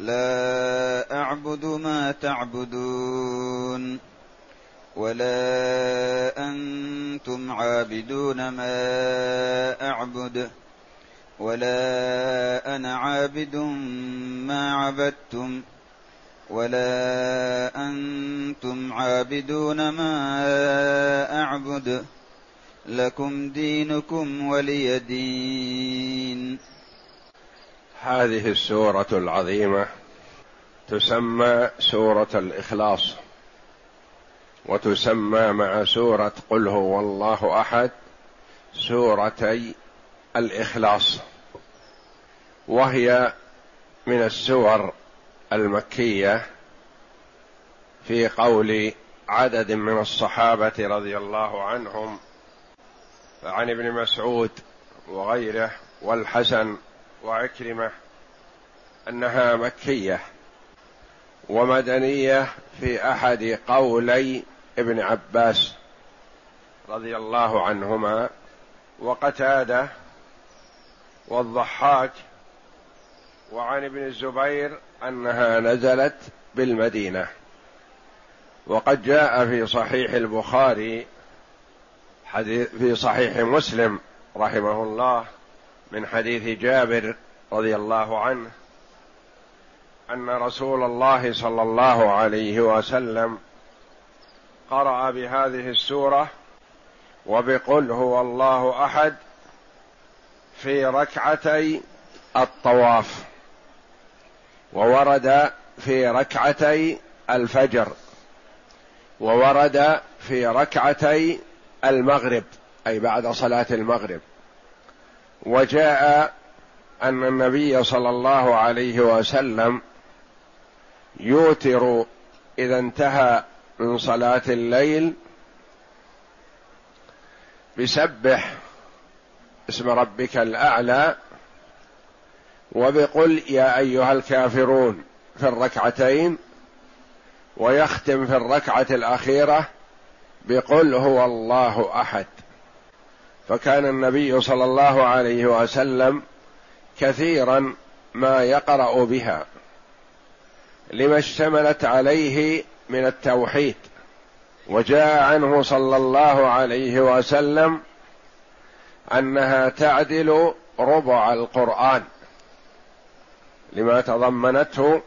لا أعبد ما تعبدون ولا أنتم عابدون ما أعبد ولا أنا عابد ما عبدتم ولا أنتم عابدون ما أعبد لكم دينكم ولي دين هذه السورة العظيمة تسمى سورة الإخلاص وتسمى مع سورة قل هو الله أحد سورتي الإخلاص وهي من السور المكية في قول عدد من الصحابة رضي الله عنهم فعن ابن مسعود وغيره والحسن وعكرمة أنها مكية ومدنية في أحد قولي ابن عباس رضي الله عنهما وقتادة والضحاك وعن ابن الزبير أنها نزلت بالمدينة. وقد جاء في صحيح البخاري حديث في صحيح مسلم رحمه الله من حديث جابر رضي الله عنه أن رسول الله صلى الله عليه وسلم قرأ بهذه السورة وبقل هو الله أحد في ركعتي الطواف وورد في ركعتي الفجر وورد في ركعتي المغرب أي بعد صلاة المغرب وجاء أن النبي صلى الله عليه وسلم يوتر إذا انتهى من صلاة الليل بسبح اسم ربك الأعلى وبقل يا أيها الكافرون في الركعتين ويختم في الركعة الأخيرة بقل هو الله أحد. فكان النبي صلى الله عليه وسلم كثيرا ما يقرأ بها لما اشتملت عليه من التوحيد. وجاء عنه صلى الله عليه وسلم أنها تعدل ربع القرآن لما تضمنته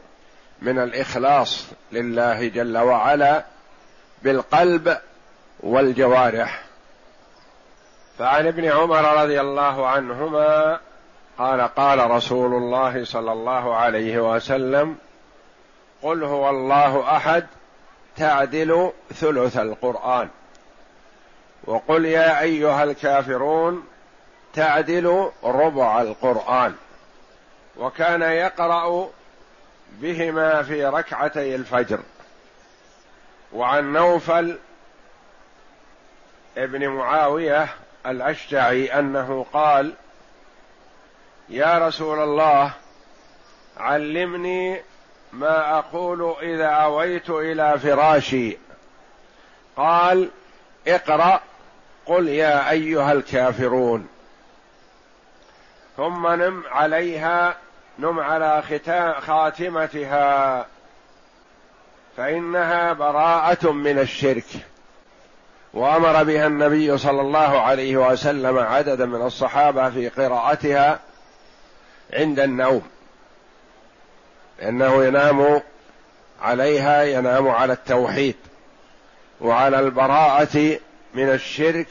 من الإخلاص لله جل وعلا بالقلب والجوارح. فعن ابن عمر رضي الله عنهما قال قال رسول الله صلى الله عليه وسلم قل هو الله أحد تعدل ثلث القرآن. وقل يا أيها الكافرون تعدل ربع القرآن. وكان يقرأ بهما في ركعتي الفجر. وعن نوفل ابن معاوية الأشجعي أنه قال يا رسول الله علمني ما أقول إذا أويت إلى فراشي. قال اقرأ قل يا أيها الكافرون. ثم نم عليها نم على خاتمتها. فإنها براءة من الشرك. وأمر بها النبي صلى الله عليه وسلم عددا من الصحابة في قراءتها عند النوم. لأنه ينام عليها ينام على التوحيد وعلى البراءة من الشرك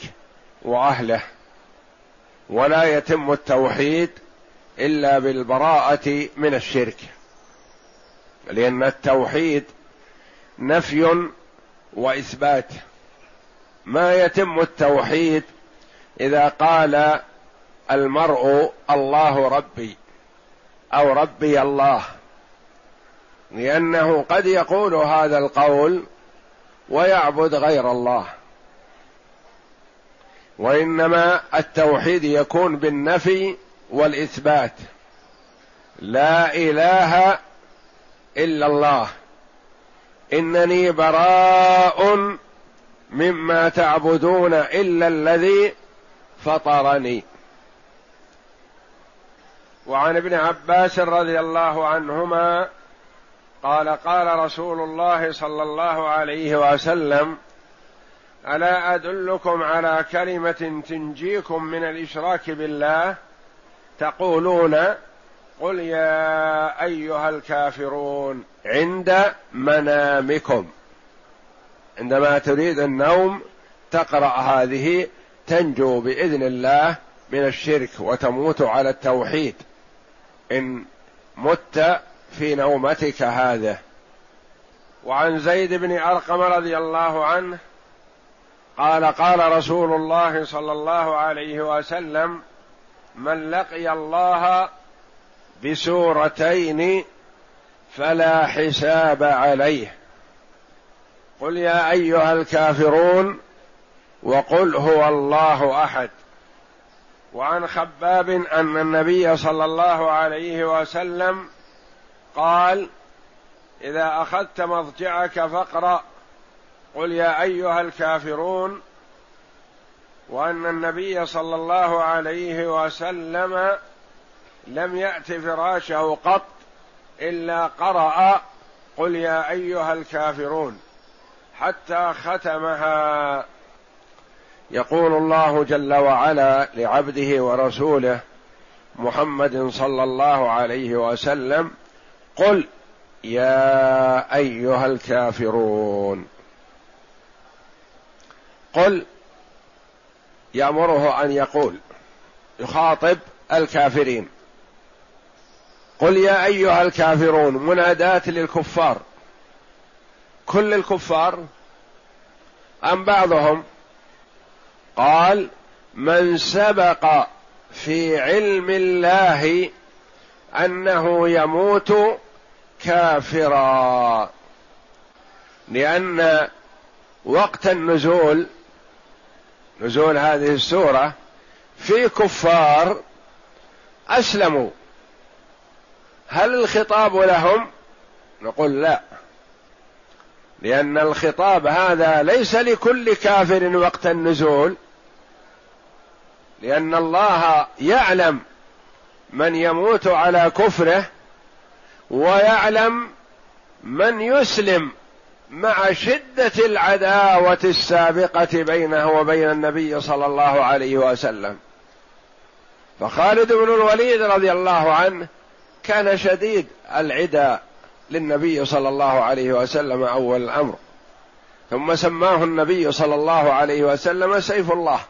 وأهله. ولا يتم التوحيد إلا بالبراءة من الشرك لأن التوحيد نفي وإثبات. ما يتم التوحيد إذا قال المرء الله ربي أو ربي الله. لأنه قد يقول هذا القول ويعبد غير الله. وإنما التوحيد يكون بالنفي والإثبات. لا إله إلا الله. إنني براء مما تعبدون إلا الذي فطرني. وعن ابن عباس رضي الله عنهما قال قال رسول الله صلى الله عليه وسلم ألا أدلكم على كلمة تنجيكم من الإشراك بالله؟ تقولون قل يا أيها الكافرون عند منامكم. عندما تريد النوم تقرأ هذه تنجو بإذن الله من الشرك وتموت على التوحيد. إن مت في نومتك هذه وعن زيد بن أرقم رضي الله عنه قال قال رسول الله صلى الله عليه وسلم من لقي الله بسورتين فلا حساب عليه. قل يا أيها الكافرون وقل هو الله أحد. وعن خباب أن النبي صلى الله عليه وسلم قال إذا أخذت مضجعك فاقرأ. قل يا أيها الكافرون وأن النبي صلى الله عليه وسلم لم يأت فراشه قط إلا قرأ. قل يا أيها الكافرون. حتى ختمها. يقول الله جل وعلا لعبده ورسوله محمد صلى الله عليه وسلم قل يا أيها الكافرون. قل يأمره أن يقول يخاطب الكافرين. قل يا أيها الكافرون منادات للكفار. كل الكفار أم بعضهم قال من سبق في علم الله أنه يموت كافرا. لأن وقت النزول نزول هذه السورة في كفار أسلموا. هل الخطاب لهم؟ نقول لا. لأن الخطاب هذا ليس لكل كافر وقت النزول لأن الله يعلم من يموت على كفره ويعلم من يسلم مع شدة العداوة السابقة بينه وبين النبي صلى الله عليه وسلم. فخالد بن الوليد رضي الله عنه كان شديد العدا للنبي صلى الله عليه وسلم أول الأمر. ثم سماه النبي صلى الله عليه وسلم سيف الله.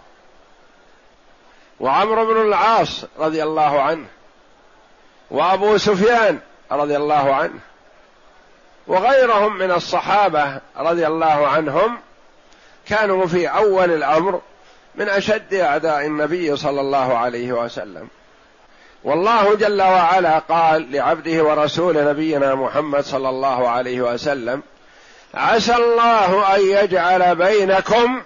وعمرو بن العاص رضي الله عنه وأبو سفيان رضي الله عنه وغيرهم من الصحابة رضي الله عنهم كانوا في أول الأمر من أشد أعداء النبي صلى الله عليه وسلم. والله جل وعلا قال لعبده ورسول نبينا محمد صلى الله عليه وسلم عسى الله أن يجعل بينكم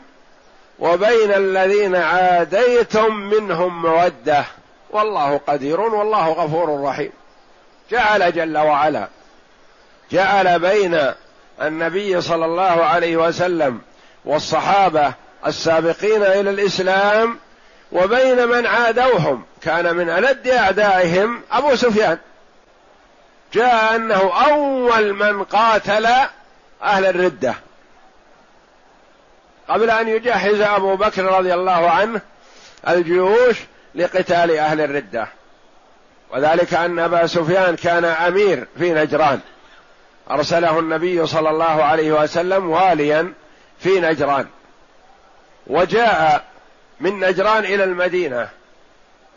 وبين الذين عاديتم منهم مودة. والله قدير والله غفور رحيم. جعل جل وعلا جعل بين النبي صلى الله عليه وسلم والصحابة السابقين إلى الإسلام وبين من عادوهم. كان من ألد أعدائهم أبو سفيان. جاء أنه أول من قاتل أهل الردة. قبل أن يجهز أبو بكر رضي الله عنه الجيوش لقتال أهل الردة. وذلك أن أبا سفيان كان أمير في نجران. أرسله النبي صلى الله عليه وسلم واليا في نجران. وجاء من نجران إلى المدينة.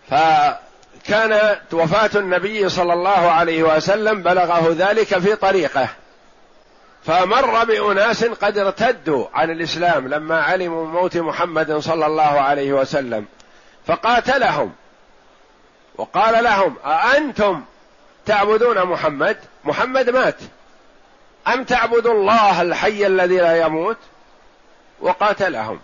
فكانت وفاة النبي صلى الله عليه وسلم بلغه ذلك في طريقه. فمر بأناس قد ارتدوا عن الإسلام لما علموا موت محمد صلى الله عليه وسلم. فقاتلهم. وقال لهم أأنتم تعبدون محمد؟ محمد مات. أم تعبد الله الحي الذي لا يموت؟ وقاتلهم.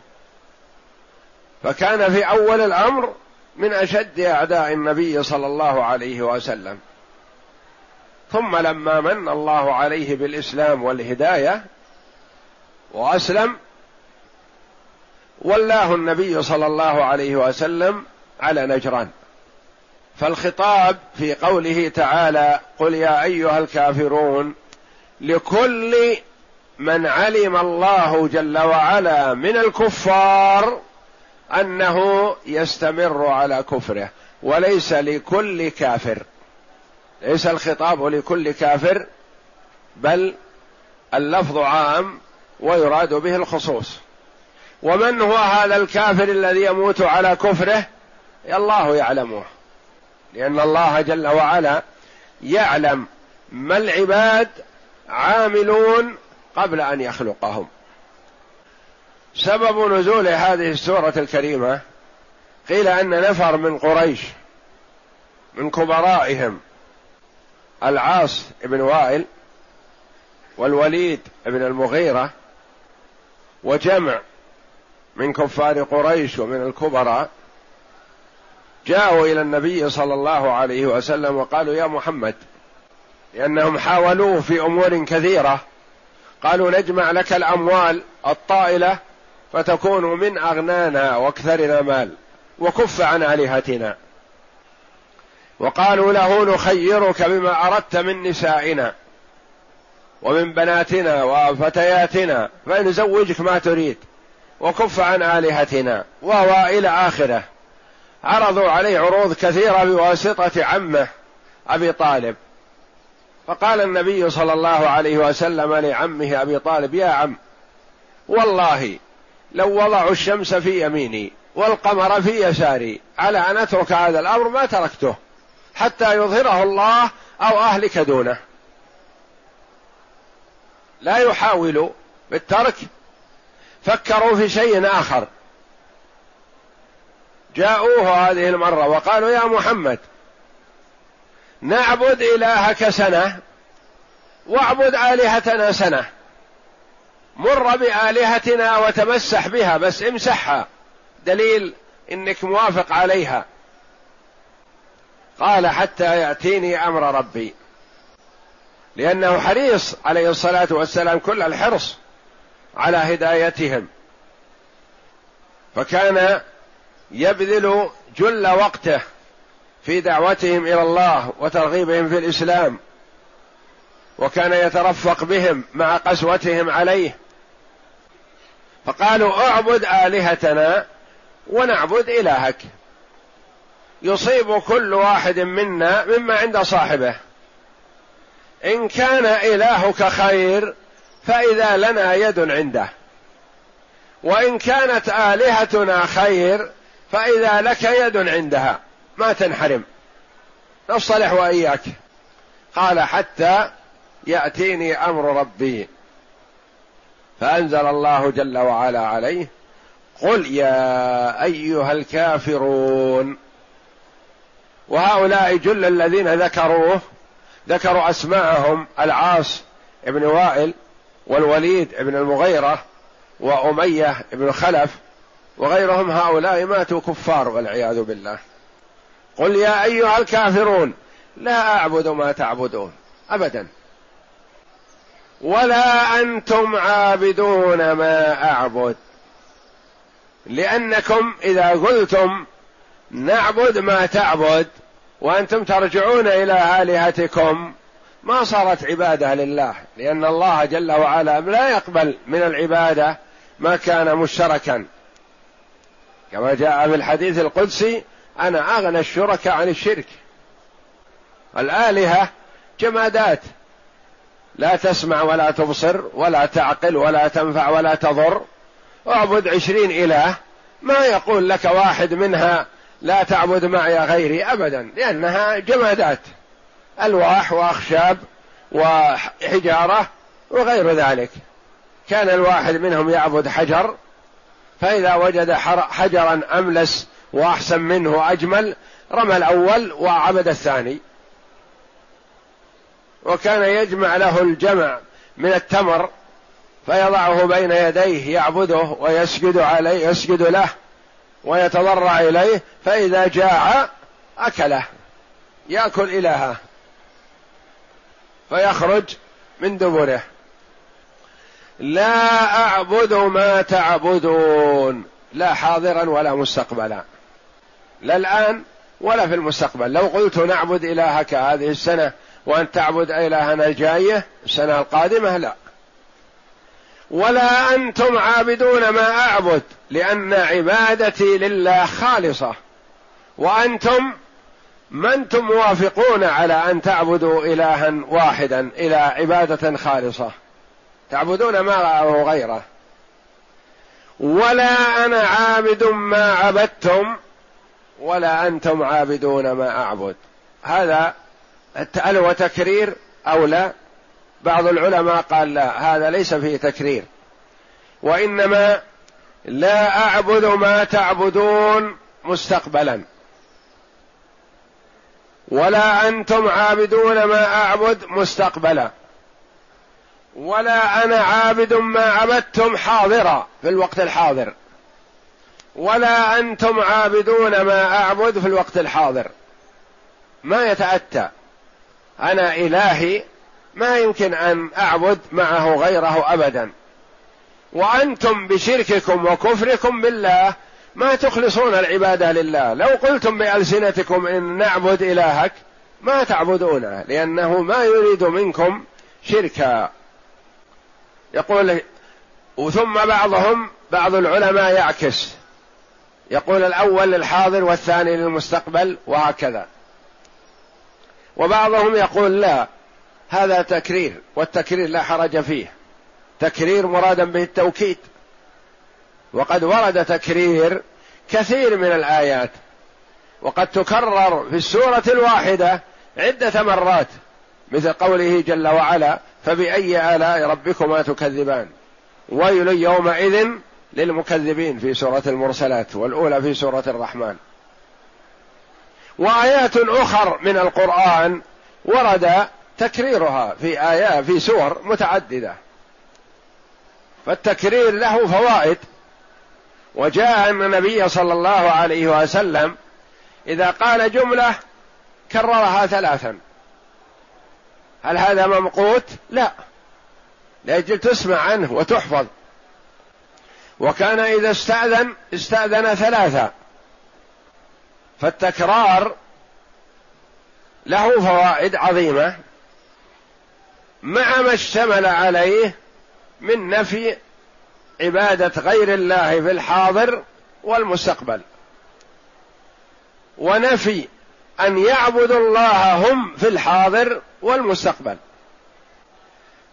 فكان في أول الأمر من أشد أعداء النبي صلى الله عليه وسلم. ثم لما من الله عليه بالإسلام والهداية وأسلم ولاه النبي صلى الله عليه وسلم على نجران. فالخطاب في قوله تعالى قل يا أيها الكافرون لكل من علم الله جل وعلا من الكفار أنه يستمر على كفره وليس لكل كافر. ليس الخطاب لكل كافر بل اللفظ عام ويراد به الخصوص. ومن هو هذا الكافر الذي يموت على كفره؟ الله يعلمه. لأن الله جل وعلا يعلم ما العباد عاملون قبل أن يخلقهم. سبب نزول هذه السورة الكريمة قيل أن نفر من قريش من كبرائهم العاص بن وائل والوليد بن المغيرة وجمع من كفار قريش ومن الكبراء جاءوا إلى النبي صلى الله عليه وسلم وقالوا يا محمد لأنهم حاولوه في أمور كثيرة قالوا نجمع لك الأموال الطائلة فتكون من أغنانا واكثرنا مال وكف عن آلهتنا. وقالوا له نخيرك بما أردت من نسائنا ومن بناتنا وفتياتنا فنزوجك ما تريد وكف عن آلهتنا وهو إلى آخرة. عرضوا عليه عروض كثيرة بواسطة عمه أبي طالب. فقال النبي صلى الله عليه وسلم لعمه أبي طالب يا عم والله لو وضعوا الشمس في يميني والقمر في يساري على أن أترك هذا الأمر ما تركته حتى يظهره الله أو أهلك دونه. لا يحاول بالترك. فكروا في شيء آخر. جاءوه هذه المرة وقالوا يا محمد نعبد إلهك سنة واعبد آلهتنا سنة. مر بآلهتنا وتمسح بها بس امسحها. دليل إنك موافق عليها. قال حتى يأتيني أمر ربي. لأنه حريص عليه الصلاة والسلام كل الحرص على هدايتهم. فكان يبذل جل وقته في دعوتهم إلى الله وترغيبهم في الإسلام. وكان يترفق بهم مع قسوتهم عليه. فقالوا اعبد آلهتنا ونعبد إلهك. يصيب كل واحد منا مما عند صاحبه. إن كان إلهك خير فإذا لنا يد عنده. وإن كانت آلهتنا خير فإذا لك يد عندها. ما تنحرم. نصلح وإياك. قال حتى يأتيني أمر ربي. فأنزل الله جل وعلا عليه قل يا أيها الكافرون وهؤلاء جل الذين ذكروه ذكروا أسماءهم العاص بن وائل والوليد بن المغيرة وأمية بن خلف وغيرهم هؤلاء ماتوا كفار والعياذ بالله. قل يا أيها الكافرون لا أعبد ما تعبدون ابدا. ولا أنتم عابدون ما أعبد. لأنكم إذا قلتم نعبد ما تعبد وأنتم ترجعون إلى آلهتكم ما صارت عبادة لله. لأن الله جل وعلا لا يقبل من العبادة ما كان مشتركا. كما جاء في الحديث القدسي أنا أغنى الشركاء عن الشرك. الآلهة جمادات. لا تسمع ولا تبصر ولا تعقل ولا تنفع ولا تضر. اعبد عشرين إله. ما يقول لك واحد منها لا تعبد معي غيري ابدا لأنها جمادات. ألواح وأخشاب وحجارة وغير ذلك. كان الواحد منهم يعبد حجر فإذا وجد حجرا أملس وأحسن منه اجمل رمى الأول وعبد الثاني. وكان يجمع له الجمع من التمر فيضعه بين يديه يعبده ويسجد عليه يسجد له ويتضرع إليه فإذا جاع أكله يأكل إلهه فيخرج من دبره. لا أعبد ما تعبدون لا حاضرا ولا مستقبلا لا الآن ولا في المستقبل. لو قلت نعبد إلهك هذه السنة وأن تعبد الهنا الجايه السنة القادمة لا. ولا أنتم عابدون ما أعبد لأن عبادتي لله خالصة. وأنتم ما أنتم موافقون على أن تعبدوا الها واحدا إلى عبادة خالصة. تعبدون ما غيره. ولا أنا عابد ما عبدتم ولا أنتم عابدون ما أعبد. هذا هل هو تكرير أو لا؟ بعض العلماء قال لا هذا ليس فيه تكرير. وإنما لا أعبد ما تعبدون مستقبلا. ولا أنتم عابدون ما أعبد مستقبلا. ولا أنا عابد ما عبدتم حاضرا في الوقت الحاضر. ولا أنتم عابدون ما أعبد في الوقت الحاضر. ما يتأتى. أنا إلهي ما يمكن أن أعبد معه غيره ابدا. وأنتم بشرككم وكفركم بالله ما تخلصون العبادة لله. لو قلتم بألسنتكم إن نعبد إلهك ما تعبدونه لأنه ما يريد منكم شركا. يقول ثم بعضهم بعض العلماء يعكس. يقول الأول للحاضر والثاني للمستقبل وهكذا. وبعضهم يقول لا هذا تكرير والتكرير لا حرج فيه. تكرير مرادا به التوكيد. وقد ورد تكرير كثير من الآيات. وقد تكرر في السورة الواحدة عدة مرات مثل قوله جل وعلا فبأي آلاء ربكما تكذبان؟ ويل يومئذ للمكذبين في سورة المرسلات والأولى في سورة الرحمن. وآيات أخر من القرآن ورد تكريرها في ايات في سور متعددة. فالتكرير له فوائد. وجاء أن النبي صلى الله عليه وسلم إذا قال جملة كررها ثلاثا. هل هذا ممقوت؟ لا. لأجل تسمع عنه وتحفظ. وكان إذا استأذن استأذن ثلاثا فالتكرار له فوائد عظيمة مع ما اشتمل عليه من نفي عبادة غير الله في الحاضر والمستقبل. ونفي أن يعبدوا الله هم في الحاضر والمستقبل.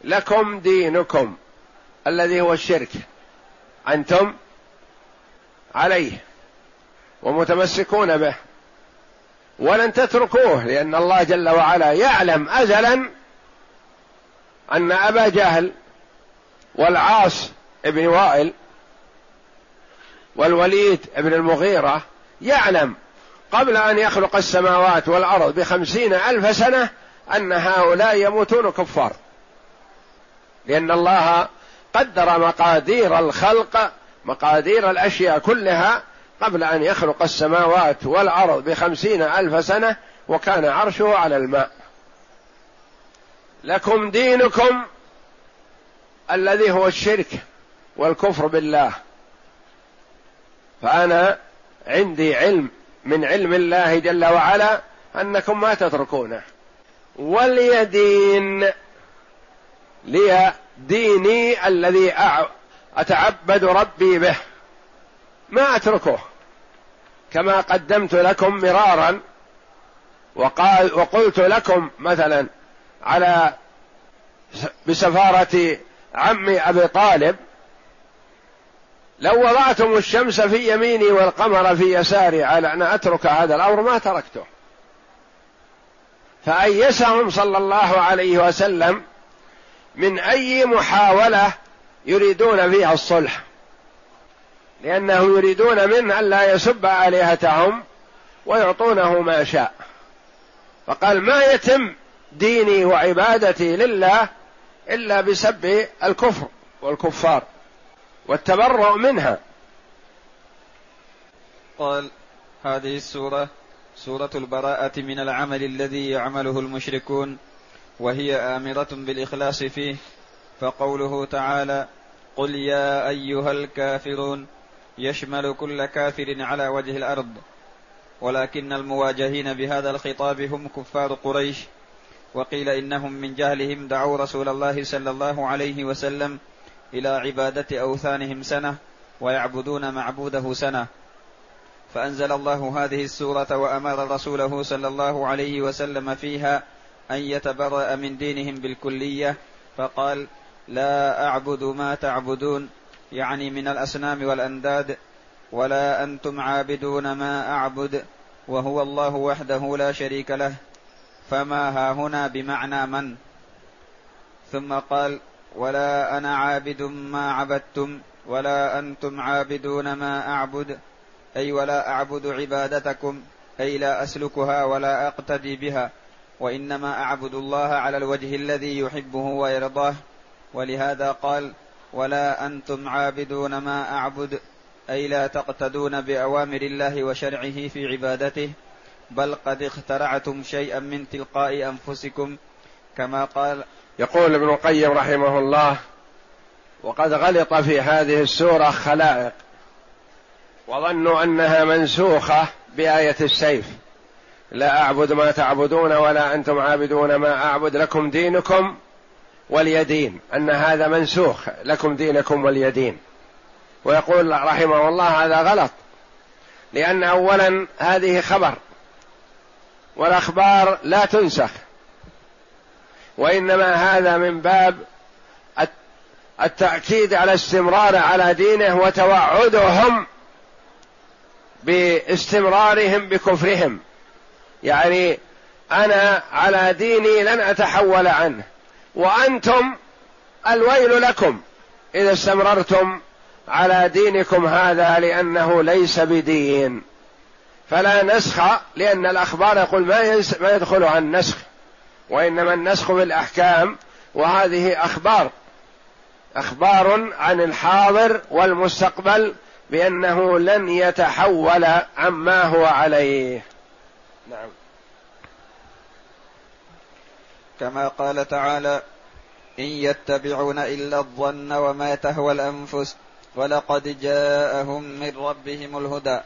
لكم دينكم الذي هو الشرك أنتم عليه. ومتمسكون به. ولن تتركوه لأن الله جل وعلا يعلم ازلا أن أبا جهل والعاص ابن وائل والوليد ابن المغيرة يعلم قبل أن يخلق السماوات والأرض بخمسين ألف سنة أن هؤلاء يموتون كفار. لأن الله قدر مقادير الخلق مقادير الأشياء كلها قبل أن يخلق السماوات والأرض بخمسين ألف سنة وكان عرشه على الماء. لكم دينكم الذي هو الشرك والكفر بالله. فأنا عندي علم من علم الله جل وعلا أنكم ما تتركونه. وليدين لي ديني الذي أتعبد ربي به. ما أتركه. كما قدمت لكم مرارا وقال وقلت لكم مثلا على بسفارة عمي أبي طالب لو وضعتم الشمس في يميني والقمر في يساري على أن أترك هذا الأمر ما تركته. فأيسهم صلى الله عليه وسلم من أي محاولة يريدون فيها الصلح. لأنه يريدون منه الا يسب آلهتهم ويعطونه ما شاء. فقال ما يتم ديني وعبادتي لله إلا بسب الكفر والكفار والتبرؤ منها. قال هذه السورة سورة البراءة من العمل الذي يعمله المشركون وهي آمرة بالإخلاص فيه. فقوله تعالى قل يا أيها الكافرون يشمل كل كافر على وجه الأرض ولكن المواجهين بهذا الخطاب هم كفار قريش. وقيل إنهم من جهلهم دعوا رسول الله صلى الله عليه وسلم إلى عبادة أوثانهم سنة ويعبدون معبوده سنة. فأنزل الله هذه السورة وأمر رسوله صلى الله عليه وسلم فيها أن يتبرأ من دينهم بالكلية فقال لا أعبد ما تعبدون يعني من الأصنام والأنداد ولا أنتم عابدون ما أعبد وهو الله وحده لا شريك له فما ها هنا بمعنى من؟ ثم قال ولا أنا عابد ما عبدتم ولا أنتم عابدون ما أعبد أي ولا أعبد عبادتكم أي لا أسلكها ولا أقتدي بها وإنما أعبد الله على الوجه الذي يحبه ويرضاه. ولهذا قال ولا أنتم عابدون ما أعبد أي لا تقتدون بأوامر الله وشرعه في عبادته بل قد اخترعتم شيئا من تلقاء أنفسكم كما قال يقول ابن القيم رحمه الله وقد غلط في هذه السورة خلائق وظنوا أنها منسوخة بآية السيف لا أعبد ما تعبدون ولا أنتم عابدون ما أعبد لكم دينكم ولي دين أن هذا منسوخ لكم دينكم ولي دين ويقول رحمه الله هذا غلط لأن اولا هذه خبر والأخبار لا تنسخ. وإنما هذا من باب التأكيد على استمرار على دينه وتوعدهم باستمرارهم بكفرهم. يعني أنا على ديني لن أتحول عنه. وأنتم الويل لكم اذا استمررتم على دينكم هذا لأنه ليس بدين. فلا نسخ لأن الأخبار يقول ما ما يدخلها النسخ وإنما النسخ بالاحكام وهذه أخبار. أخبار عن الحاضر والمستقبل بأنه لن يتحول عما هو عليه. نعم. كما قال تعالى إن يتبعون إلا الظن وما تهوى الأنفس ولقد جاءهم من ربهم الهدى.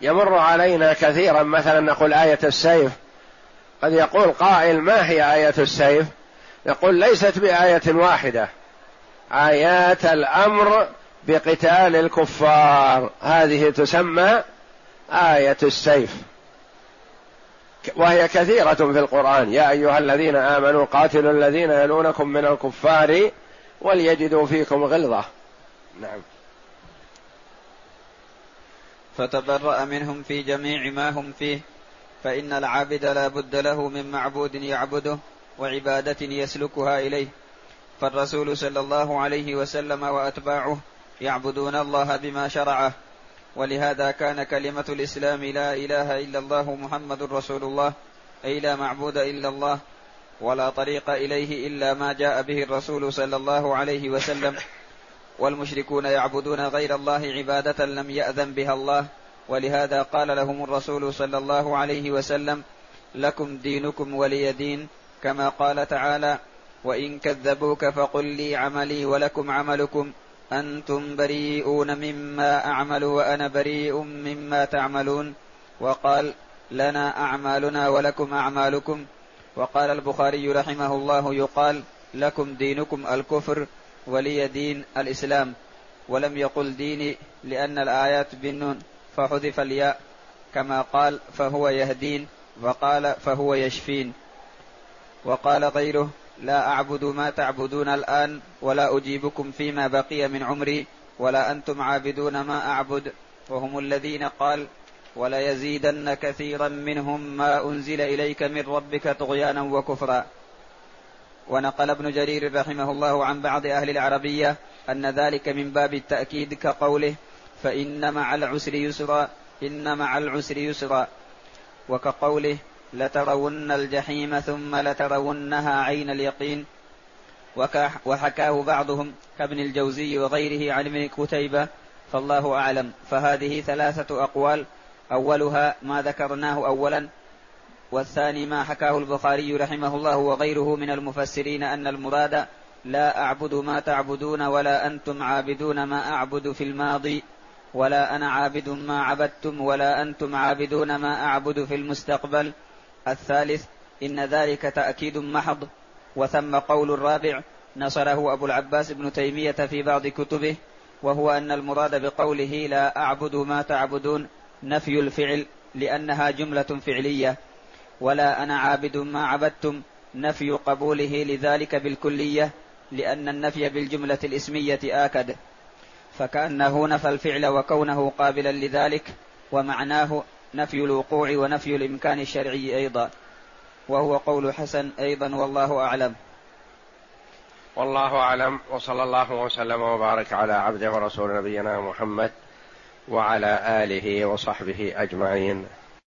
يمر علينا كثيرا مثلا نقول آية السيف قد يقول قائل ما هي آية السيف؟ يقول ليست بآية واحدة آيات الأمر بقتال الكفار. هذه تسمى آية السيف. وهي كثيرة في القرآن. يا أيها الذين آمنوا قاتلوا الذين يلونكم من الكفار وليجدوا فيكم غلظة. نعم. فتبرأ منهم في جميع ما هم فيه فإن العابد لا بد له من معبود يعبده وعبادة يسلكها إليه. فالرسول صلى الله عليه وسلم وأتباعه يعبدون الله بما شرعه ولهذا كان كلمة الإسلام لا إله إلا الله محمد رسول الله أي لا معبود إلا الله ولا طريق إليه إلا ما جاء به الرسول صلى الله عليه وسلم. والمشركون يعبدون غير الله عبادة لم يأذن بها الله. ولهذا قال لهم الرسول صلى الله عليه وسلم لكم دينكم ولي دين كما قال تعالى وإن كذبوك فقل لي عملي ولكم عملكم. أنتم بريئون مما أعمل وأنا بريء مما تعملون. وقال لنا أعمالنا ولكم أعمالكم. وقال البخاري رحمه الله يقال لكم دينكم الكفر ولي دين الإسلام. ولم يقل ديني لأن الآيات بالنون. فحذف الياء كما قال فهو يهدين. وقال فهو يشفين. وقال غيره لا أعبد ما تعبدون الآن ولا أجيبكم فيما بقي من عمري ولا أنتم عابدون ما أعبد وهم الذين قال وليزيدن كثيرا منهم ما أنزل إليك من ربك طغيانا وكفرا. ونقل ابن جرير رحمه الله عن بعض أهل العربية أن ذلك من باب التأكيد كقوله فإن مع العسر يسرا إن مع العسر يسرا. وكقوله لترون الجحيم ثم لترونها عين اليقين. وحكاه بعضهم كابن الجوزي وغيره عن ابن كتيبة فالله أعلم. فهذه ثلاثة أقوال. أولها ما ذكرناه أولا والثاني ما حكاه البخاري رحمه الله وغيره من المفسرين أن المراد لا أعبد ما تعبدون ولا أنتم عابدون ما أعبد في الماضي ولا أنا عابد ما عبدتم ولا أنتم عابدون ما أعبد في المستقبل. الثالث إن ذلك تأكيد محض. وثم قول الرابع نصره أبو العباس بن تيمية في بعض كتبه وهو أن المراد بقوله لا أعبد ما تعبدون نفي الفعل لأنها جملة فعلية. ولا أنا عابد ما عبدتم نفي قبوله لذلك بالكلية لأن النفي بالجملة الإسمية آكد. فكأنه نفى الفعل وكونه قابلا لذلك ومعناه نفي الوقوع ونفي الإمكان الشرعي أيضا وهو قول حسن أيضا والله أعلم. والله أعلم وصلى الله وسلم وبارك على عبده ورسول نبينا محمد وعلى آله وصحبه أجمعين.